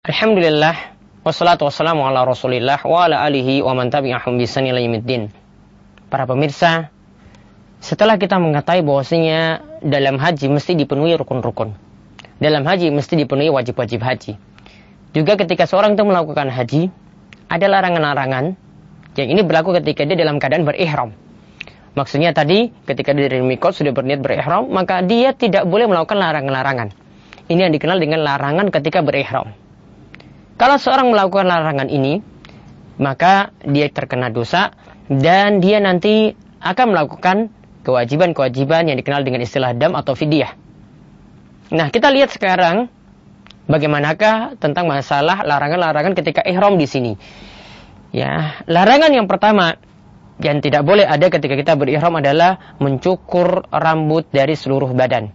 Alhamdulillah wassalatu wassalamu ala Rasulillah wa ala alihi wa man tabi'ahum bisan Para pemirsa, setelah kita mengetahui bahwasanya dalam haji mesti dipenuhi rukun-rukun. Dalam haji mesti dipenuhi wajib-wajib haji. Juga ketika seorang itu melakukan haji, ada larangan-larangan yang ini berlaku ketika dia dalam keadaan berihram. Maksudnya tadi ketika dia dari mikot sudah berniat berihram, maka dia tidak boleh melakukan larangan-larangan. Ini yang dikenal dengan larangan ketika berihram. Kalau seorang melakukan larangan ini, maka dia terkena dosa dan dia nanti akan melakukan kewajiban-kewajiban yang dikenal dengan istilah dam atau fidyah. Nah, kita lihat sekarang bagaimanakah tentang masalah larangan-larangan ketika ihram di sini. Ya, larangan yang pertama yang tidak boleh ada ketika kita berihram adalah mencukur rambut dari seluruh badan.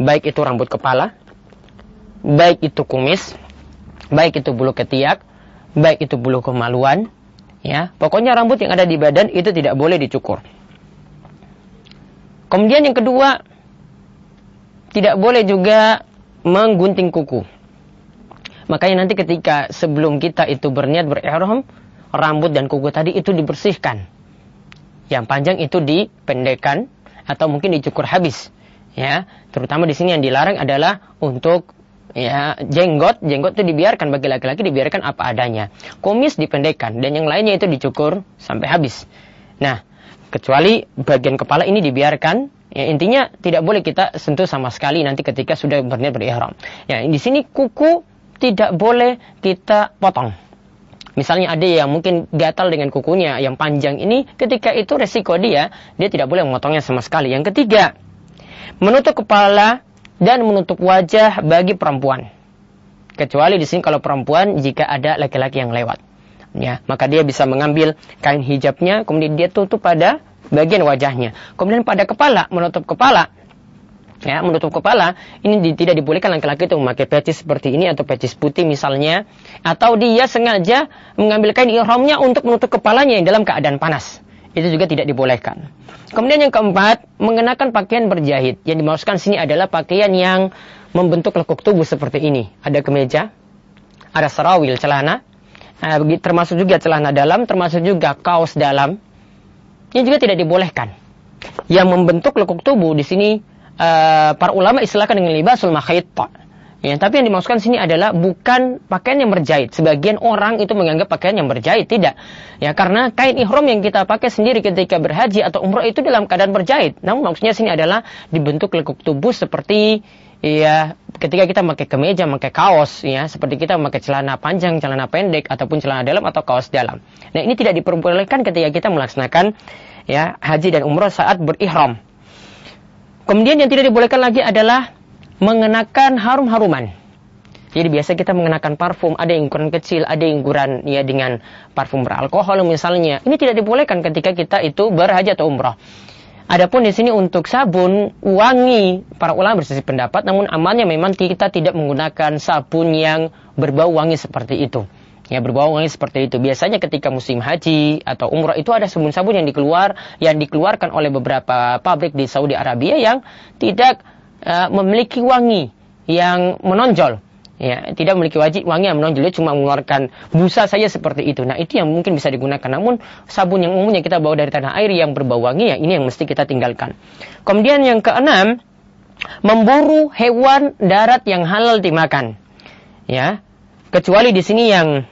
Baik itu rambut kepala, baik itu kumis, baik itu bulu ketiak, baik itu bulu kemaluan, ya. Pokoknya rambut yang ada di badan itu tidak boleh dicukur. Kemudian yang kedua, tidak boleh juga menggunting kuku. Makanya nanti ketika sebelum kita itu berniat berihram, rambut dan kuku tadi itu dibersihkan. Yang panjang itu dipendekkan atau mungkin dicukur habis. Ya, terutama di sini yang dilarang adalah untuk ya jenggot jenggot itu dibiarkan bagi laki-laki dibiarkan apa adanya. Kumis dipendekkan dan yang lainnya itu dicukur sampai habis. Nah kecuali bagian kepala ini dibiarkan ya intinya tidak boleh kita sentuh sama sekali nanti ketika sudah berniat berihram. Ya di sini kuku tidak boleh kita potong. Misalnya ada yang mungkin gatal dengan kukunya yang panjang ini, ketika itu resiko dia, dia tidak boleh memotongnya sama sekali. Yang ketiga, menutup kepala dan menutup wajah bagi perempuan. Kecuali di sini kalau perempuan jika ada laki-laki yang lewat. Ya, maka dia bisa mengambil kain hijabnya kemudian dia tutup pada bagian wajahnya. Kemudian pada kepala, menutup kepala. Ya, menutup kepala ini di, tidak dibolehkan laki-laki itu memakai pecis seperti ini atau pecis putih misalnya atau dia sengaja mengambil kain ihramnya untuk menutup kepalanya yang dalam keadaan panas. Itu juga tidak dibolehkan. Kemudian yang keempat, mengenakan pakaian berjahit. Yang dimaksudkan sini adalah pakaian yang membentuk lekuk tubuh seperti ini. Ada kemeja, ada sarawil, celana, eh, termasuk juga celana dalam, termasuk juga kaos dalam. Yang juga tidak dibolehkan. Yang membentuk lekuk tubuh di sini uh, para ulama istilahkan dengan libasul makhayit Ya, tapi yang dimaksudkan sini adalah bukan pakaian yang berjahit. Sebagian orang itu menganggap pakaian yang berjahit, tidak. Ya, karena kain ihram yang kita pakai sendiri ketika berhaji atau umrah itu dalam keadaan berjahit. Namun maksudnya sini adalah dibentuk lekuk tubuh seperti ya ketika kita pakai kemeja, pakai kaos ya, seperti kita memakai celana panjang, celana pendek ataupun celana dalam atau kaos dalam. Nah, ini tidak diperbolehkan ketika kita melaksanakan ya haji dan umrah saat berihram. Kemudian yang tidak dibolehkan lagi adalah mengenakan harum-haruman. Jadi biasa kita mengenakan parfum, ada yang ukuran kecil, ada yang ukuran ya dengan parfum beralkohol misalnya. Ini tidak dibolehkan ketika kita itu berhaji atau umrah. Adapun di sini untuk sabun wangi, para ulama bersisi pendapat, namun amalnya memang kita tidak menggunakan sabun yang berbau wangi seperti itu. Ya berbau wangi seperti itu. Biasanya ketika musim haji atau umrah itu ada sabun-sabun yang dikeluar yang dikeluarkan oleh beberapa pabrik di Saudi Arabia yang tidak uh, memiliki wangi yang menonjol. Ya, tidak memiliki wajib wangi yang menonjol, cuma mengeluarkan busa saja seperti itu. Nah, itu yang mungkin bisa digunakan. Namun, sabun yang umumnya kita bawa dari tanah air yang berbau wangi, ya ini yang mesti kita tinggalkan. Kemudian yang keenam, memburu hewan darat yang halal dimakan. Ya, kecuali di sini yang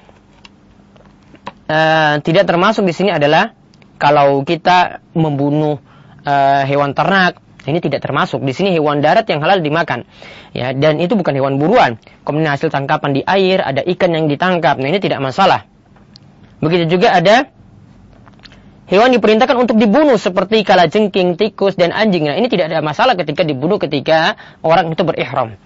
uh, tidak termasuk di sini adalah kalau kita membunuh uh, hewan ternak ini tidak termasuk. Di sini hewan darat yang halal dimakan. Ya, dan itu bukan hewan buruan. Kemudian hasil tangkapan di air, ada ikan yang ditangkap. Nah, ini tidak masalah. Begitu juga ada hewan diperintahkan untuk dibunuh seperti kalajengking, tikus dan anjing. Nah, ini tidak ada masalah ketika dibunuh ketika orang itu berihram.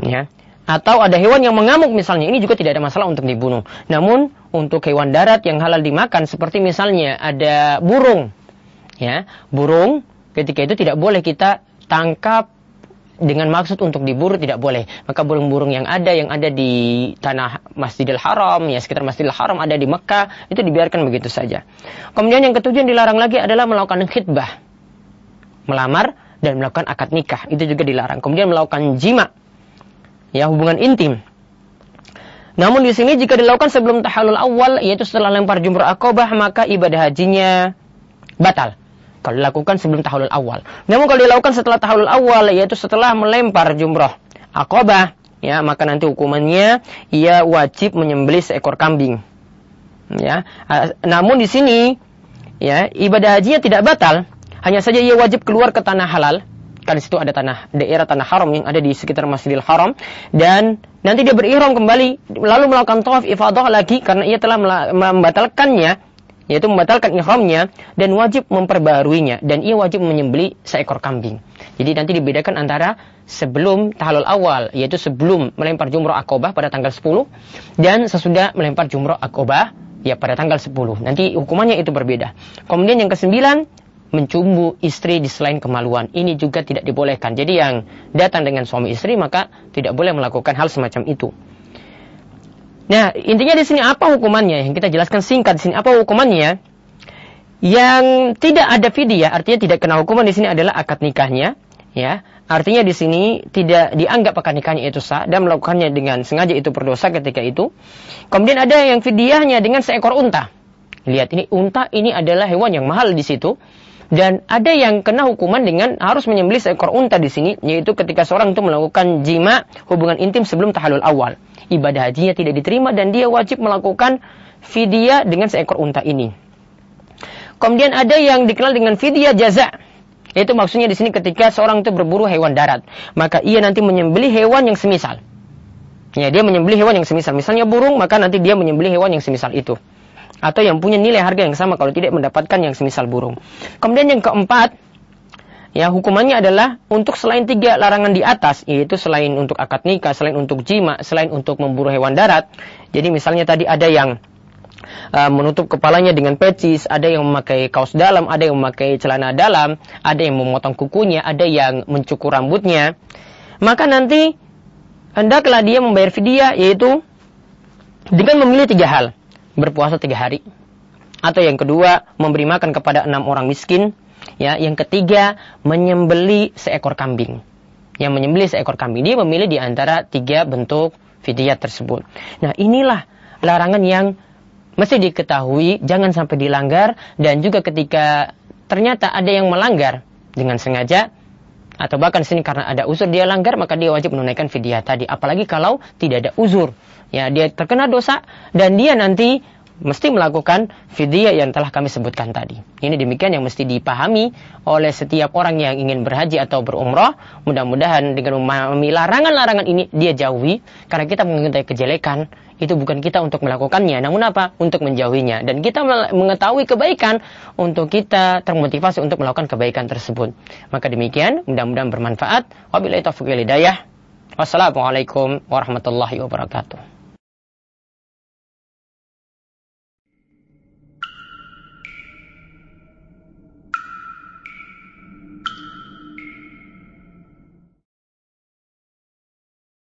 Ya. Atau ada hewan yang mengamuk misalnya, ini juga tidak ada masalah untuk dibunuh. Namun untuk hewan darat yang halal dimakan seperti misalnya ada burung. Ya, burung ketika itu tidak boleh kita tangkap dengan maksud untuk diburu tidak boleh. Maka burung-burung yang ada yang ada di tanah Masjidil Haram, ya sekitar Masjidil Haram ada di Mekah, itu dibiarkan begitu saja. Kemudian yang ketujuh yang dilarang lagi adalah melakukan khidbah. Melamar dan melakukan akad nikah, itu juga dilarang. Kemudian melakukan jima, ya hubungan intim. Namun di sini jika dilakukan sebelum tahallul awal yaitu setelah lempar jumrah akobah maka ibadah hajinya batal. Kalau dilakukan sebelum tahallul awal. Namun kalau dilakukan setelah tahallul awal yaitu setelah melempar jumrah akobah ya maka nanti hukumannya ia wajib menyembelih seekor kambing. Ya. Namun di sini ya ibadah hajinya tidak batal, hanya saja ia wajib keluar ke tanah halal di situ ada tanah daerah tanah haram yang ada di sekitar Masjidil Haram dan nanti dia berihram kembali lalu melakukan tawaf ifadah lagi karena ia telah membatalkannya yaitu membatalkan ihramnya dan wajib memperbaruinya dan ia wajib menyembeli seekor kambing. Jadi nanti dibedakan antara sebelum tahlul awal yaitu sebelum melempar jumrah akobah pada tanggal 10 dan sesudah melempar jumrah akobah ya pada tanggal 10. Nanti hukumannya itu berbeda. Kemudian yang kesembilan mencumbu istri di selain kemaluan. Ini juga tidak dibolehkan. Jadi yang datang dengan suami istri maka tidak boleh melakukan hal semacam itu. Nah, intinya di sini apa hukumannya? Yang kita jelaskan singkat di sini apa hukumannya? Yang tidak ada fidyah, artinya tidak kena hukuman di sini adalah akad nikahnya, ya. Artinya di sini tidak dianggap akad nikahnya itu sah dan melakukannya dengan sengaja itu berdosa ketika itu. Kemudian ada yang fidyahnya dengan seekor unta. Lihat ini unta ini adalah hewan yang mahal di situ dan ada yang kena hukuman dengan harus menyembelih seekor unta di sini, yaitu ketika seorang itu melakukan jima hubungan intim sebelum tahalul awal. Ibadah hajinya tidak diterima dan dia wajib melakukan fidyah dengan seekor unta ini. Kemudian ada yang dikenal dengan fidyah jaza. Yaitu maksudnya di sini ketika seorang itu berburu hewan darat, maka ia nanti menyembelih hewan yang semisal. Ya, dia menyembelih hewan yang semisal. Misalnya burung, maka nanti dia menyembelih hewan yang semisal itu atau yang punya nilai harga yang sama kalau tidak mendapatkan yang semisal burung. Kemudian yang keempat, ya hukumannya adalah untuk selain tiga larangan di atas, yaitu selain untuk akad nikah, selain untuk jima, selain untuk memburu hewan darat. Jadi misalnya tadi ada yang uh, menutup kepalanya dengan pecis, ada yang memakai kaos dalam, ada yang memakai celana dalam, ada yang memotong kukunya, ada yang mencukur rambutnya. Maka nanti hendaklah dia membayar fidyah yaitu dengan memilih tiga hal berpuasa tiga hari. Atau yang kedua, memberi makan kepada enam orang miskin. Ya, yang ketiga, menyembeli seekor kambing. Yang menyembeli seekor kambing. Dia memilih di antara tiga bentuk fidyah tersebut. Nah, inilah larangan yang mesti diketahui, jangan sampai dilanggar. Dan juga ketika ternyata ada yang melanggar dengan sengaja, atau bahkan sini karena ada uzur dia langgar maka dia wajib menunaikan fidyah tadi. Apalagi kalau tidak ada uzur. Ya dia terkena dosa dan dia nanti mesti melakukan fidyah yang telah kami sebutkan tadi. Ini demikian yang mesti dipahami oleh setiap orang yang ingin berhaji atau berumrah. Mudah-mudahan dengan memahami larangan-larangan ini dia jauhi karena kita mengetahui kejelekan itu bukan kita untuk melakukannya, namun apa? Untuk menjauhinya. Dan kita mengetahui kebaikan untuk kita termotivasi untuk melakukan kebaikan tersebut. Maka demikian, mudah-mudahan bermanfaat. Wabillahi taufiq. Wassalamualaikum warahmatullahi wabarakatuh.